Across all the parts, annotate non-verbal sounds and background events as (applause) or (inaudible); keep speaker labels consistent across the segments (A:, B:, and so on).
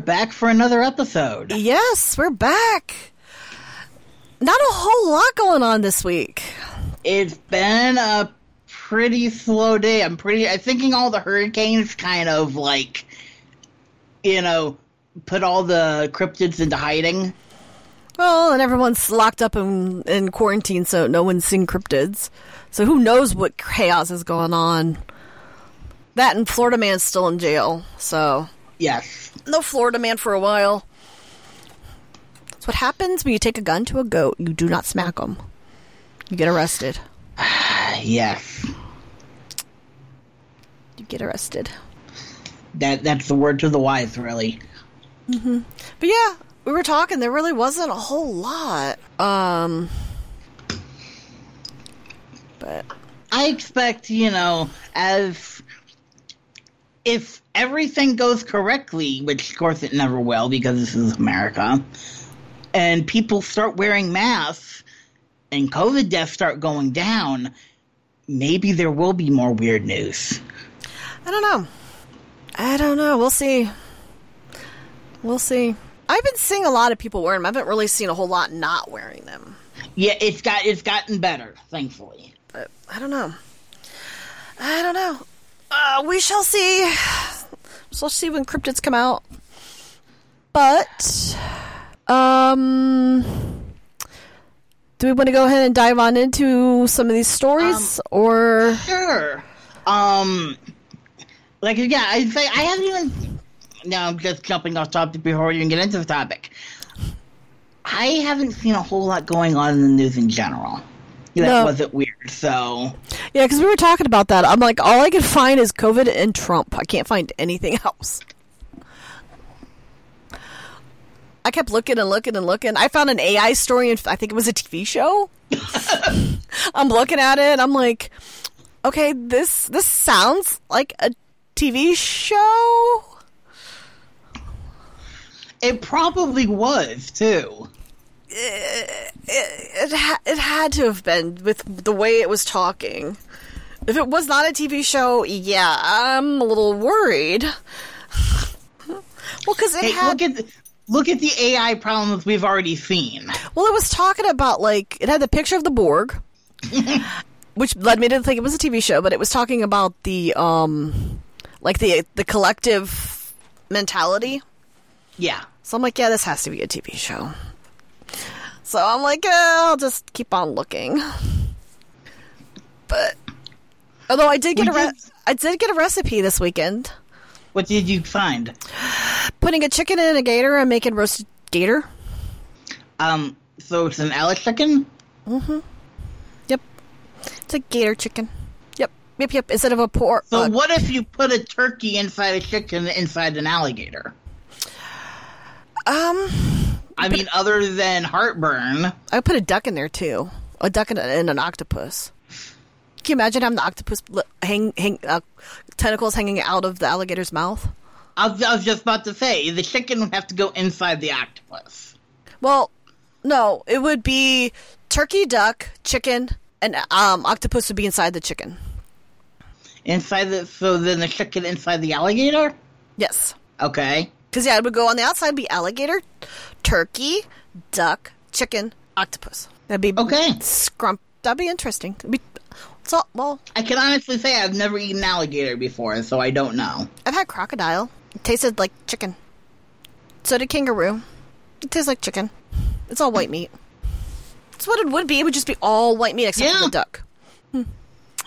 A: back for another episode.
B: Yes, we're back. Not a whole lot going on this week.
A: It's been a pretty slow day. I'm pretty. I'm thinking all the hurricanes kind of like, you know, put all the cryptids into hiding.
B: Well, and everyone's locked up in, in quarantine, so no one's seen cryptids. So who knows what chaos is going on? That and Florida Man's still in jail, so
A: Yes.
B: no Florida Man for a while. That's what happens when you take a gun to a goat. You do not smack them. You get arrested. (sighs)
A: Yes.
B: You get arrested.
A: That that's the word to the wise, really. Mm-hmm.
B: But yeah, we were talking. There really wasn't a whole lot. Um, but
A: I expect, you know, as if everything goes correctly, which of course it never will because this is America, and people start wearing masks and COVID deaths start going down, maybe there will be more weird news.
B: I don't know. I don't know. We'll see. We'll see. I've been seeing a lot of people wearing them. I haven't really seen a whole lot not wearing them.
A: Yeah, it's got it's gotten better, thankfully.
B: But I don't know. I don't know. Uh, we shall see. We'll see when cryptids come out. But, um, do we want to go ahead and dive on into some of these stories, or
A: Sure. Um, like yeah, I say I haven't even. Now I'm just jumping off topic before we even get into the topic. I haven't seen a whole lot going on in the news in general. That
B: No.
A: wasn't weird. So
B: yeah? Because we were talking about that. I'm like, all I can find is COVID and Trump. I can't find anything (laughs) else. I kept looking and looking and looking. I found an AI story, and I think it was a TV show. (laughs) I'm looking at it. I'm like, okay, this this sounds like a TV show.
A: it probably was too.
B: It ha- it had to have been with the way it was talking. If it was not a TV show, yeah, I'm a little worried. well, because it
A: Hey,
B: had
A: look at the, look at the AI problems we've already seen.
B: well, it was talking about like it had the picture of the Borg, (laughs) which led me to think it was a TV show. But it was talking about the um, like the the collective mentality.
A: Yeah.
B: So I'm like, yeah, this has to be a TV show. So I'm like, eh, I'll just keep on looking. But although I did get
A: We
B: a re-
A: did-
B: I did get a recipe this weekend.
A: What did you find?
B: Putting a chicken in a gator and making roasted gator.
A: Um. So it's an Alice chicken. Mm-hmm.
B: Yep, it's a gator chicken. Yep, yep, yep. Instead of a pork.
A: So
B: uh,
A: what if you put a turkey inside a chicken inside an alligator?
B: um,
A: I mean, other than heartburn.
B: I put a duck in there too. A duck and, a, and an octopus. Can you imagine having the octopus hang, hang, uh, tentacles hanging out of the alligator's mouth?
A: I was, I was just about to say the chicken would have to go inside the octopus.
B: Well, no, it would be turkey, duck, chicken, and um, octopus would be inside the chicken.
A: Inside the so then the chicken inside the alligator.
B: Yes,
A: Okay.
B: Because yeah, it would go on the outside be alligator, turkey, duck, chicken, octopus. That'd be
A: Okay.
B: Scrump. That'd be interesting. It'd be, so, well,
A: I can honestly say I've never eaten alligator before, so I don't know.
B: I've had crocodile. It tasted like chicken. So did kangaroo. It tastes like chicken. It's all white meat. That's what it would be. It would just be all white meat except for the duck. Hmm.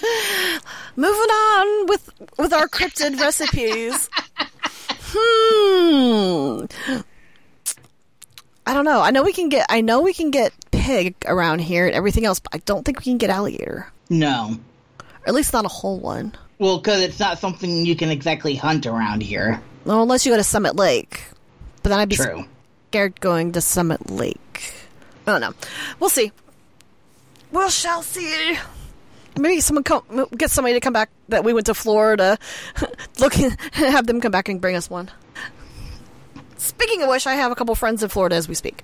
B: (laughs) Moving on with with our cryptid (laughs) recipes. Hmm. I don't know. I know we can get. I know we can get pig around here and everything else, but I don't think we can get alligator.
A: No.
B: Or at least not a whole one.
A: Well, because it's not something you can exactly hunt around here.
B: Well, unless you go to Summit Lake. But then I'd be
A: True.
B: scared going to Summit Lake. I don't know. We'll see. We shall see. Maybe someone come get somebody to come back that we went to Florida, (laughs) look (laughs) have them come back and bring us one. Speaking of which, I have a couple friends in Florida as we speak.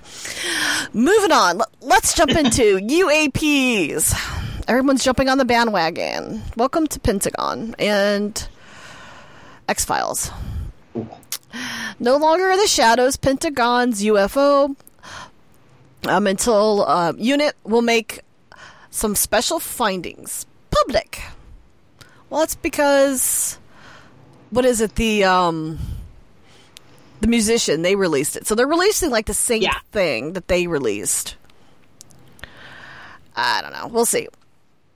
B: Moving on, let's jump (laughs) into UAPs. Everyone's jumping on the bandwagon. Welcome to Pentagon and X Files. No longer in the shadows, Pentagon's UFO um, until uh, unit will make some special findings public. Well, it's because what is it? The um, the musician they released it, so they're releasing like the same
A: Yeah.
B: thing that they released. I don't know. We'll see.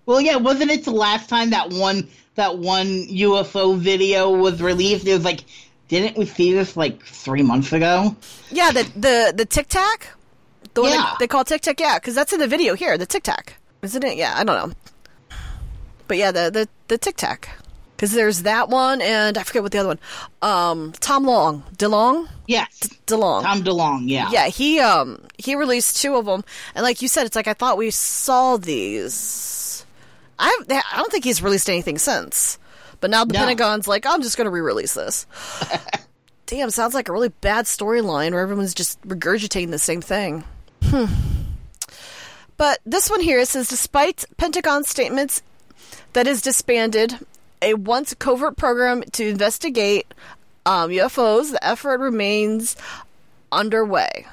A: Well, yeah, wasn't it the last time that one that one UFO video was released? It was like, didn't we see this like three months ago?
B: Yeah, the the the Tic Tac, the one
A: Yeah.
B: they, they call Tic Tac. Yeah, because that's in the video here. The Tic Tac, isn't it? Yeah, I don't know. But yeah, the the the Tic Tac, because there's that one, and I forget what the other one. Um, Tom Long, DeLonge,
A: Yes,
B: DeLonge.
A: Tom DeLonge. Yeah,
B: yeah, he um he released two of them, and like you said, it's like I thought we saw these. I I don't think he's released anything since. But now the
A: No.
B: Pentagon's like, I'm just going to re-release this. (laughs) Damn, sounds like a really bad storyline where everyone's just regurgitating the same thing. Hmm. But this one here says, despite Pentagon statements that is disbanded a once covert program to investigate um, UFOs, the effort remains underway.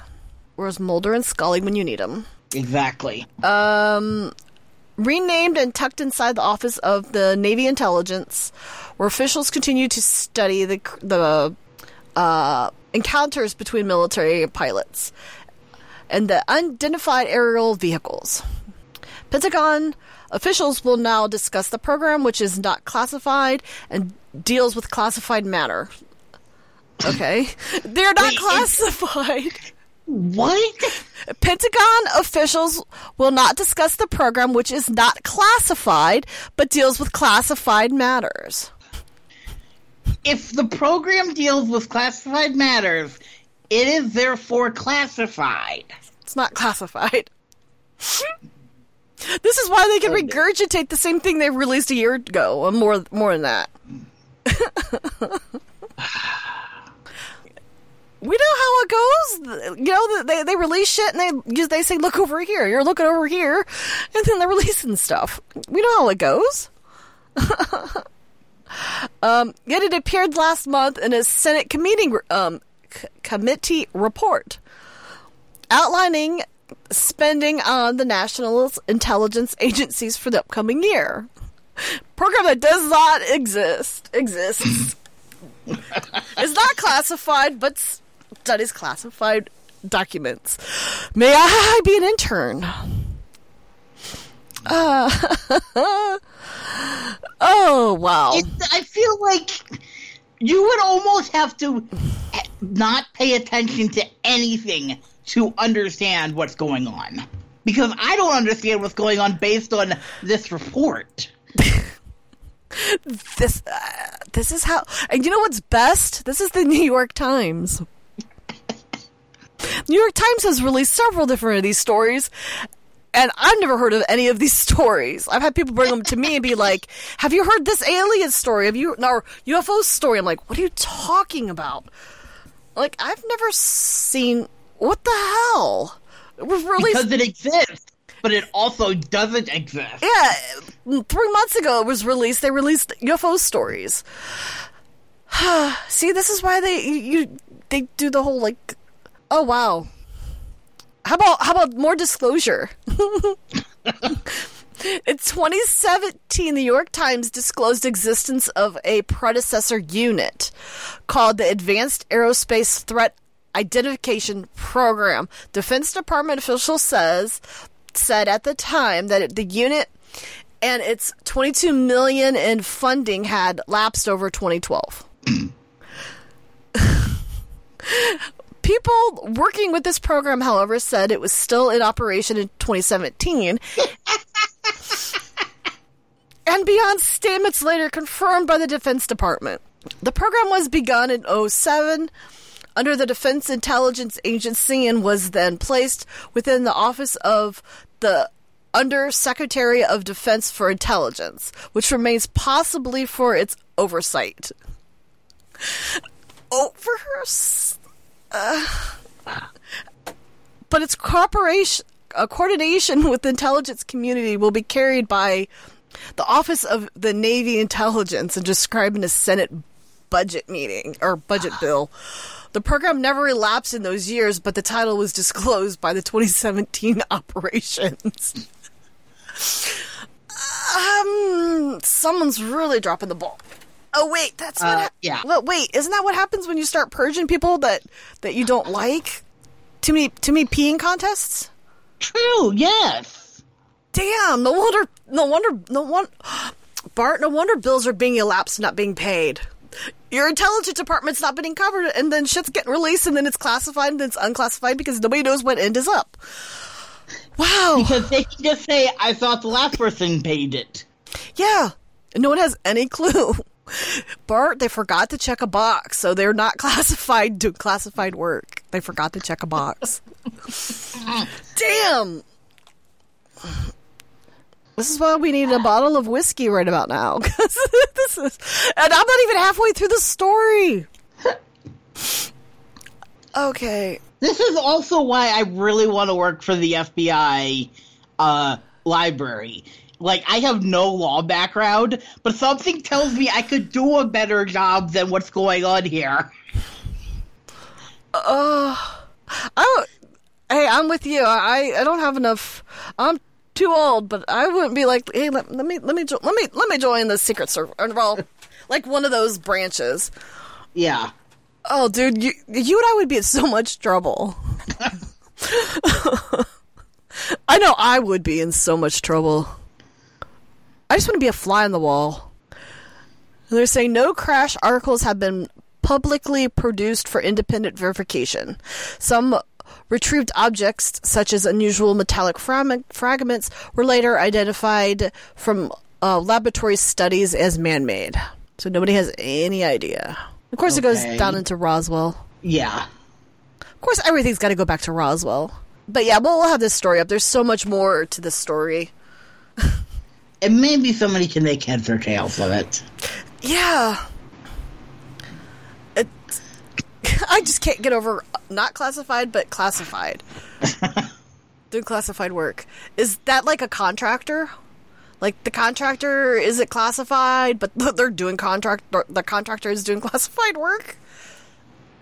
B: Where's Mulder and Scully when you need them?
A: exactly.
B: renamed and tucked inside the office of the Navy Intelligence, where officials continue to study the the uh, encounters between military pilots and the unidentified aerial vehicles. Pentagon officials will now discuss the program, which is not classified and deals with classified matter. Okay, (laughs) they're not
A: Wait, it's-
B: classified.
A: What?
B: Pentagon officials will not discuss the program, which is not classified, but deals with classified matters.
A: If the program deals with classified matters, it is therefore classified.
B: It's not classified. (laughs) this is why they can regurgitate the same thing they released a year ago, or more, more than that. (laughs) we know how it goes. You know, they they release shit and they they say, "Look over here." You're looking over here, and then they're (laughs) releasing stuff. We know how it goes. um, yet it appeared last month in a Senate committee um, c- committee report outlining spending on the national intelligence agencies for the upcoming year. Program that does not exist exists. (laughs) is not classified, but studies classified documents. May I be an intern? Uh, (laughs) oh wow!
A: It, I feel like you would almost have to not pay attention to anything to understand what's going on. Because I don't understand what's going on based on this report. (laughs)
B: this uh, this is how and you know what's best? This is the (laughs) new york times. New york times has released several different of these stories and i've never heard of any of these (laughs) stories. I've had people bring them to me and be like have you heard this alien story? Have you or ufo story? I'm like what are you talking about like i've never seen what the hell it was released
A: Because it exists, but it also doesn't exist.
B: yeah, three months ago it was released. They released UFO stories. (sighs) See, this is why they you they do the whole like, oh wow. How about how about more disclosure? (laughs) (laughs) In 2017, the New York Times disclosed existence of a predecessor unit called the Advanced Aerospace Threat Identification Program. Defense Department official says said at the time that the unit and its 22 million in funding had lapsed over 2012. (laughs) People working with this program, however, said it was still in operation in 2017. And beyond statements later confirmed by the Defense Department. The program was begun in 07 under the Defense Intelligence Agency and was then placed within the office of the Under Secretary of Defense for Intelligence, which remains possibly for its oversight. Overs but its cooperation, uh, coordination with the intelligence community will be carried by the Office of the Navy Intelligence and described in a Senate budget meeting or budget (sighs) bill. The program never elapsed in those years, but the title was disclosed by the 2017 (laughs) operations. um, someone's really dropping the ball. Oh wait, that's what.
A: Uh,
B: hap-
A: yeah.
B: Well, wait, isn't that what happens when you start purging people that that you don't like? Too many, too many peeing contests.
A: True, yes.
B: Damn! No wonder. No wonder. No one. (gasps) Bart. No wonder bills are being elapsed, not being paid. Your intelligence department's not being covered, and then shit's getting released, and then it's classified, and then it's unclassified because nobody knows what end is up. Wow.
A: Because they can just say, I thought the last person paid it.
B: Yeah. No one has any clue. (laughs) Bart, they forgot to check a box, so they're not (laughs) classified doing classified work. They forgot to check a box. (laughs) Damn. This is why we need a bottle of whiskey right about now. (laughs) 'Cause this is, and I'm not even halfway through the story. (laughs) Okay.
A: This is also why I really want to work for the FBI uh, library. Like, I have no law background, but something tells me I could do a better job than what's going on here. Oh.
B: I don't, hey, I'm with you. I I don't have enough. I'm too old, but I wouldn't be like, hey, let, let me let me jo- let me let me join the secret service. Well, (laughs) like one of those branches.
A: Yeah.
B: Oh, dude, you you and I would be in so much trouble. (laughs) I know I would be in so much trouble. I just want to be a fly on the wall. They're saying no crash articles have been publicly produced for independent verification. Some retrieved objects, such as unusual metallic frag- fragments, were later identified from uh, laboratory studies as man made. So nobody has any idea. Of course, it goes down into Roswell.
A: Yeah.
B: Of course, everything's got to go back to Roswell. But yeah, we'll, we'll have this story up. There's so much more to this story. (laughs)
A: And maybe somebody can make heads or tails of it.
B: Yeah. It, (laughs) I just can't get over not classified, but classified. (laughs) Doing classified work. Is that like a contractor? Like the contractor, is it classified, but (laughs) they're doing contract, the contractor is doing classified work?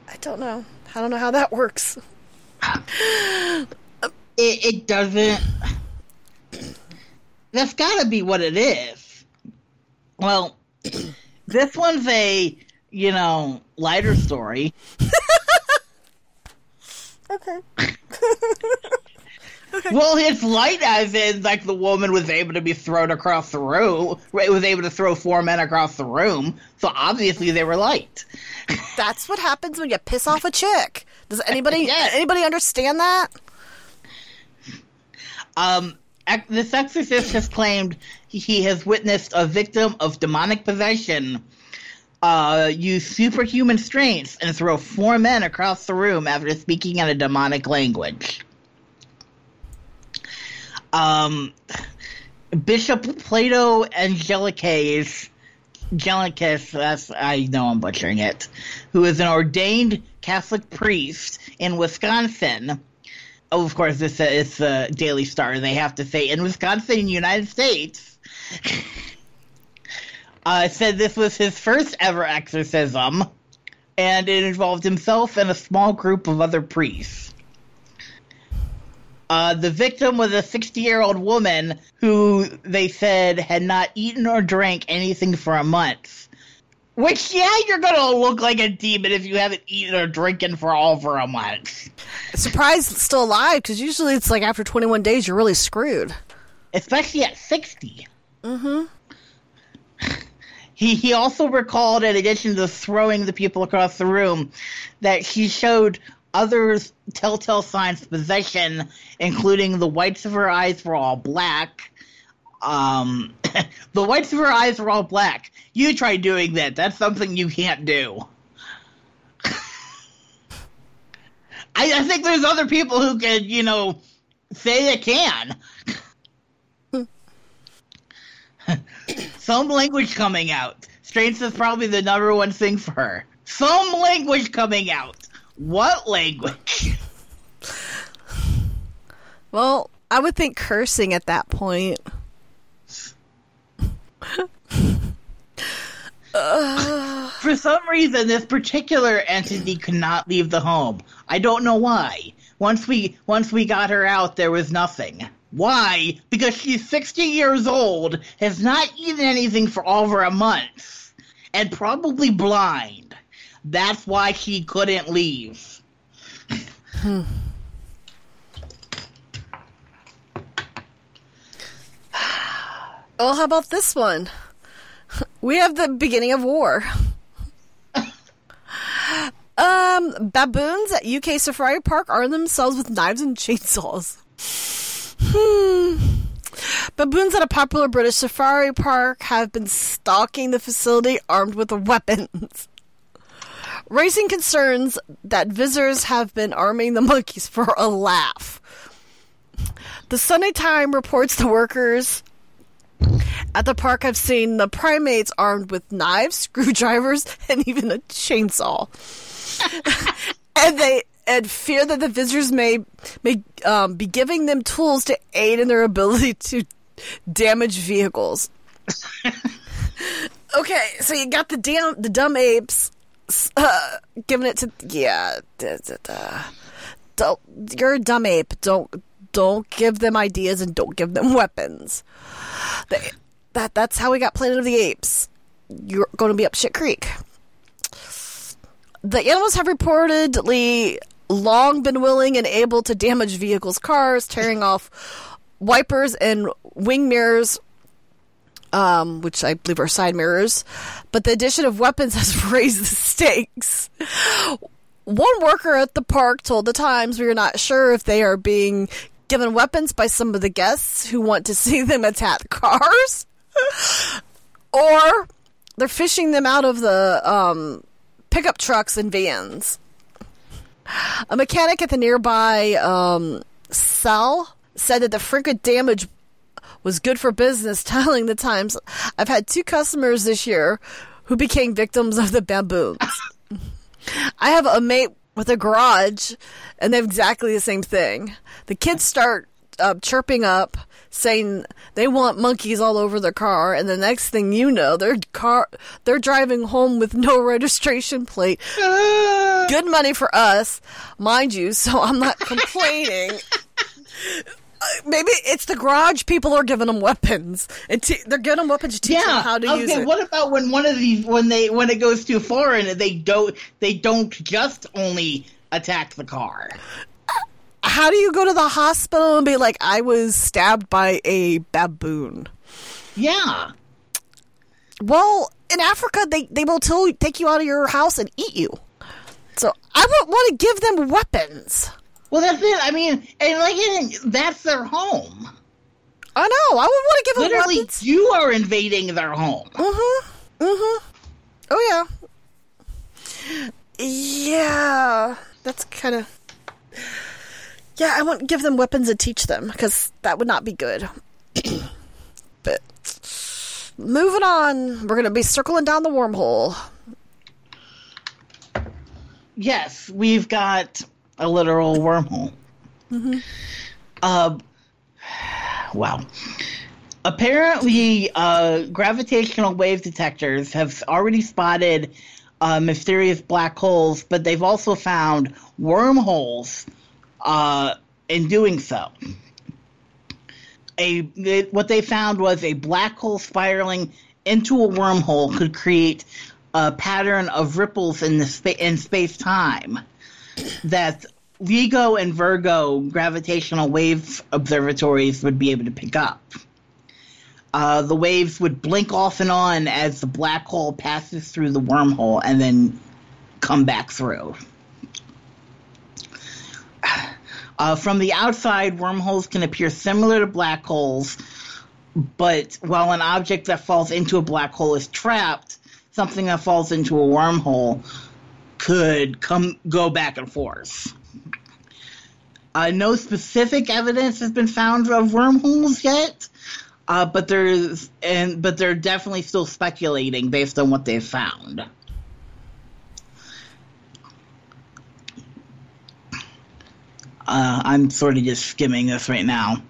B: I don't know. I don't know how that works.
A: It, it doesn't. That's got to be what it is. Well, (clears throat) this one's a, you know, lighter story. (laughs)
B: Okay. (laughs) okay.
A: Well, it's light as in, like, the woman was able to be thrown across the room, right, was able to throw four men across the room, so obviously they were light. (laughs)
B: That's what happens when you piss off a chick. Does anybody
A: Yes.
B: anybody understand that?
A: Um, this exorcist has claimed he has witnessed a victim of demonic possession uh, use superhuman strength and throw four men across the room after speaking in a demonic language. Um, Bishop Plato Angelicus, Angelicus, that's, I know I'm butchering it, who is an ordained Catholic priest in Wisconsin, Oh, of course, it's uh, is the Daily Star. They have to say in Wisconsin, United States. (laughs) uh, said this was his first ever exorcism, and it involved himself and a small group of other priests. Uh, the victim was a 60 year old woman who they said had not eaten or drank anything for a month. Which, yeah, you're gonna look like a demon if you haven't eaten or drinking for all for a month.
B: Surprised still alive because usually it's like after 21 days you're really screwed.
A: especially at 60. Mm-hmm. He, he also recalled, in addition to throwing the people across the room, that she showed others telltale signs of possession, including the whites of her eyes were all black. Um, (coughs) the whites of her eyes were all black. You try doing that. That's something you can't do. (laughs) I, I think there's other people who can, you know, say they can. Some language coming out. Strength is probably the number one thing for her. Some language coming out. What language?
B: Well, I would think cursing at that point.
A: For (laughs) for some reason, this particular entity could not leave the home. I don't know why. Once we once we got her out, there was nothing. Why? Because she's 60 years old, has not eaten anything for over a month, and probably blind. That's why she couldn't leave. (sighs)
B: Oh, how about this one? We have the beginning of war. (laughs) um, baboons at UK Safari Park arm themselves with knives and chainsaws. Hmm. Baboons at a popular British safari park have been stalking the facility armed with weapons. (laughs) Raising concerns that visitors have been arming the monkeys for a laugh. The Sunday Times reports the workers at the park have seen the primates armed with knives, (laughs) screwdrivers, and even a chainsaw. (laughs) and they and fear that the visitors may may um, be giving them tools to aid in their ability to damage vehicles. (laughs) okay, so you got the damn the dumb apes uh, giving it to yeah. Da, da, da. Don't you're a dumb ape. Don't don't give them ideas and don't give them weapons. They, that that's how we got Planet of the Apes. You're going to be up shit creek. The animals have reportedly long been willing and able to damage vehicles' cars, tearing off wipers and wing mirrors, um, which I believe are side mirrors. But the addition of weapons (laughs) has raised the stakes. One worker at the park told the Times we are not sure if they are being given weapons by some of the guests who want to see them attack cars, or they're fishing them out of the um, pickup trucks and vans. A mechanic at the nearby um, cell said that the frequent damage was good for business, (laughs) telling the Times, I've had two customers this year who became victims of the baboons. (laughs) I have a mate with a garage, and they have exactly the same thing. The kids start uh, chirping up, saying they want monkeys all over their car, and the next thing you know, their car they're driving home with no (laughs) registration plate. (laughs) Good money for us, mind you. So I'm not (laughs) complaining. Uh, Maybe it's the garage people are giving them weapons. And te- they're giving them weapons to teach them how to
A: okay,
B: use it.
A: what about when one of these when they when it goes too far and they don't they don't just only attack the car?
B: how do you go to the hospital and be like, I was stabbed by a baboon?
A: Yeah.
B: Well, in Africa, they, they will take you out of your house and eat you. I would want to give them weapons.
A: Well, that's it. I mean, and like that's their home.
B: I know. I would want to give them weapons.
A: you are invading their home.
B: Mm-hmm. Mm-hmm. Oh yeah. Yeah. That's kind of. Yeah, I to give them weapons and teach them because that would not be good. (clears throat) but moving on, we're gonna be circling down the wormhole.
A: Yes, we've got a literal wormhole. Uh, wow. Apparently, uh, gravitational wave detectors have already spotted uh, mysterious black holes, but they've also found wormholes uh, in doing so. A it- what they found was a black hole spiraling into a wormhole could create a pattern of ripples in the spa- in space time that LIGO and Virgo gravitational wave observatories would be able to pick up. Uh, the waves would blink off and on as the black hole passes through the wormhole and then come back through. (sighs) Uh, from the outside, wormholes can appear similar to black holes, but while an object that falls into a black hole is trapped, something that falls into a wormhole could come go back and forth. Uh, no specific evidence has been found of wormholes yet, uh, but there's and but they're definitely still speculating based on what they've found. Uh, I'm sort of just skimming this right now.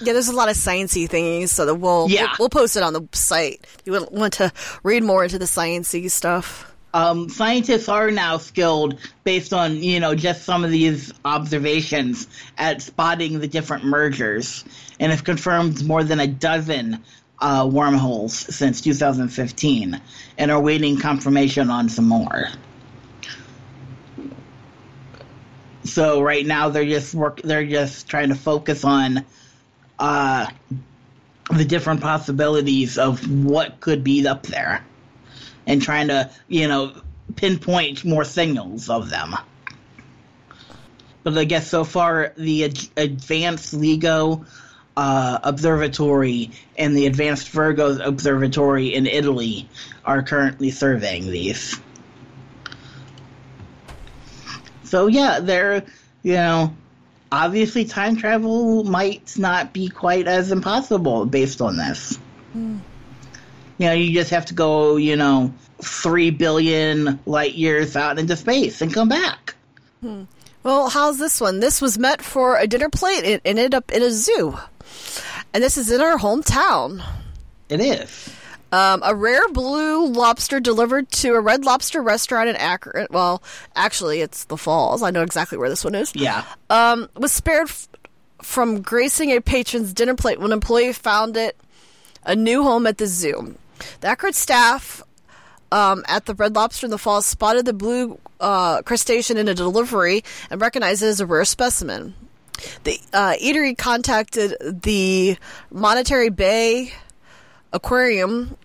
B: Yeah, there's a lot of sciencey things, so that we'll,
A: Yeah.
B: we'll we'll post it on the site. If you want to read more into the sciencey stuff.
A: um, scientists are now skilled based on you know just some of these observations at spotting the different mergers, and have confirmed more than a dozen uh, wormholes since 2015, and are waiting confirmation on some more. So right now they're just work. They're just trying to focus on uh, the different possibilities of what could be up there, and trying to you know pinpoint more signals of them. But I guess so far the ad- advanced LIGO uh, observatory and the advanced Virgo observatory in Italy are currently surveying these. So yeah, they're you know obviously time travel might not be quite as impossible based on this. Hmm. You know, you just have to go, you know, three billion light years out into space and come back. Hmm.
B: Well, how's this one? This was meant for a dinner plate. It ended up in a zoo. And this is in our hometown.
A: It is.
B: Um, a rare blue lobster delivered to a red lobster restaurant in Akron. Well, actually, it's the Falls. I know exactly where this one is.
A: Yeah.
B: Um, was spared f- from gracing a patron's dinner plate when an employee found it a new home at the zoo. The Akron staff um, at the Red Lobster in the Falls spotted the blue uh, crustacean in a delivery and recognized it as a rare specimen. The uh, eatery contacted the Monterey Bay Aquarium,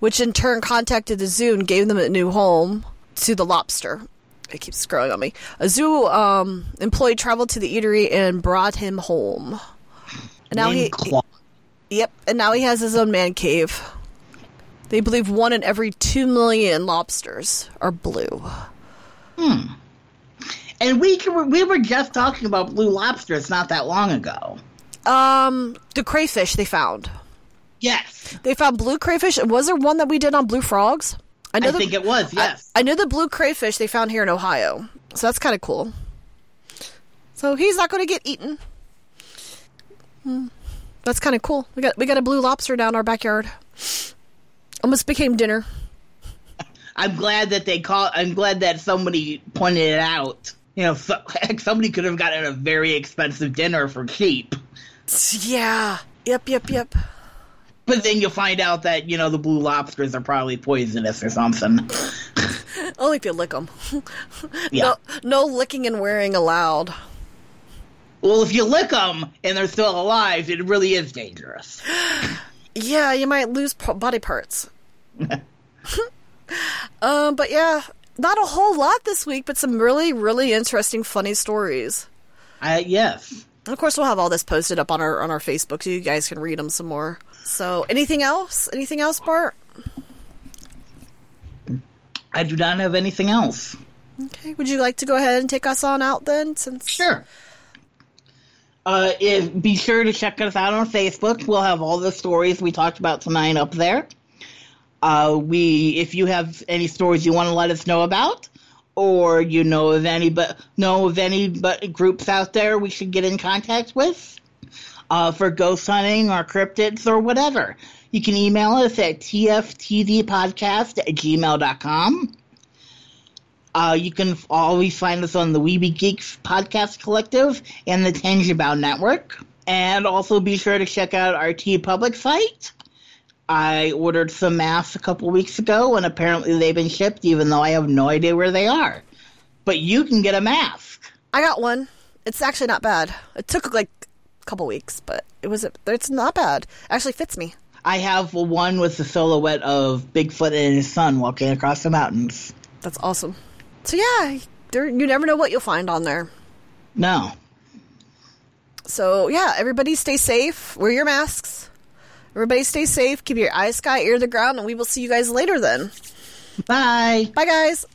B: which in turn contacted the zoo and gave them a new home to the lobster. It keeps scrolling on me. A zoo um, employee traveled to the eatery and brought him home. And now he,
A: Named
B: yep, and now he has his own man cave. They believe one in every two million lobsters are blue. Hmm.
A: And we can, we were just talking about blue lobsters not that long ago.
B: Um, the crayfish they found.
A: Yes,
B: They found blue crayfish. Was there one that we did on blue frogs?
A: I know
B: the-
A: think it was. Yes.
B: I, I knew the blue crayfish they found here in Ohio, so that's kind of cool. So he's not going to get eaten. Hmm. That's kind of cool. We got we got a blue lobster down our backyard. Almost became dinner.
A: I'm glad that they call. I'm glad that somebody pointed it out. You know, so, (laughs) somebody could have gotten a very expensive dinner for cheap.
B: Yeah. Yep. Yep. Yep.
A: But then you'll find out that you know the blue lobsters are probably poisonous or something. (laughs)
B: Only if you lick them. (laughs)
A: Yeah.
B: No, no licking and wearing allowed.
A: Well, if you lick them and they're still alive, it really is dangerous. (gasps)
B: Yeah, you might lose p- body parts. (laughs) um, but yeah, not a whole lot this week, but some really, really interesting, funny stories.
A: I yes.
B: And of course, we'll have all this posted up on our on our Facebook, so you guys can read them some more. So, anything else? Anything else, Bart?
A: I do not have anything else.
B: Okay. Would you like to go ahead and take us on out then? Since
A: Sure. Uh, if, be sure to check us out on Facebook. We'll have all the stories we talked about tonight up there. Uh, we, if you have any stories you want to let us know about, or you know of any but know of any but groups out there we should get in contact with, uh, for ghost hunting or cryptids or whatever, you can email us at tftdpodcast at gmail.com. Uh, you can always find us on the Weeby Geeks Podcast Collective and the Tangibound Network. And also be sure to check out our TeePublic site. I ordered some masks a couple weeks ago, and apparently they've been shipped, even though I have no idea where they are. But you can get a mask.
B: I got one. It's actually not bad. It took like couple weeks, but it was it's not bad. Actually fits me.
A: I have one with the silhouette of Bigfoot and his son walking across the mountains.
B: That's awesome. So yeah, there, you never know what you'll find on there.
A: No.
B: So yeah, everybody stay safe. Wear your masks. Everybody stay safe. Keep your eyes sky, ear to the ground, and we will see you guys later then.
A: Bye.
B: Bye guys.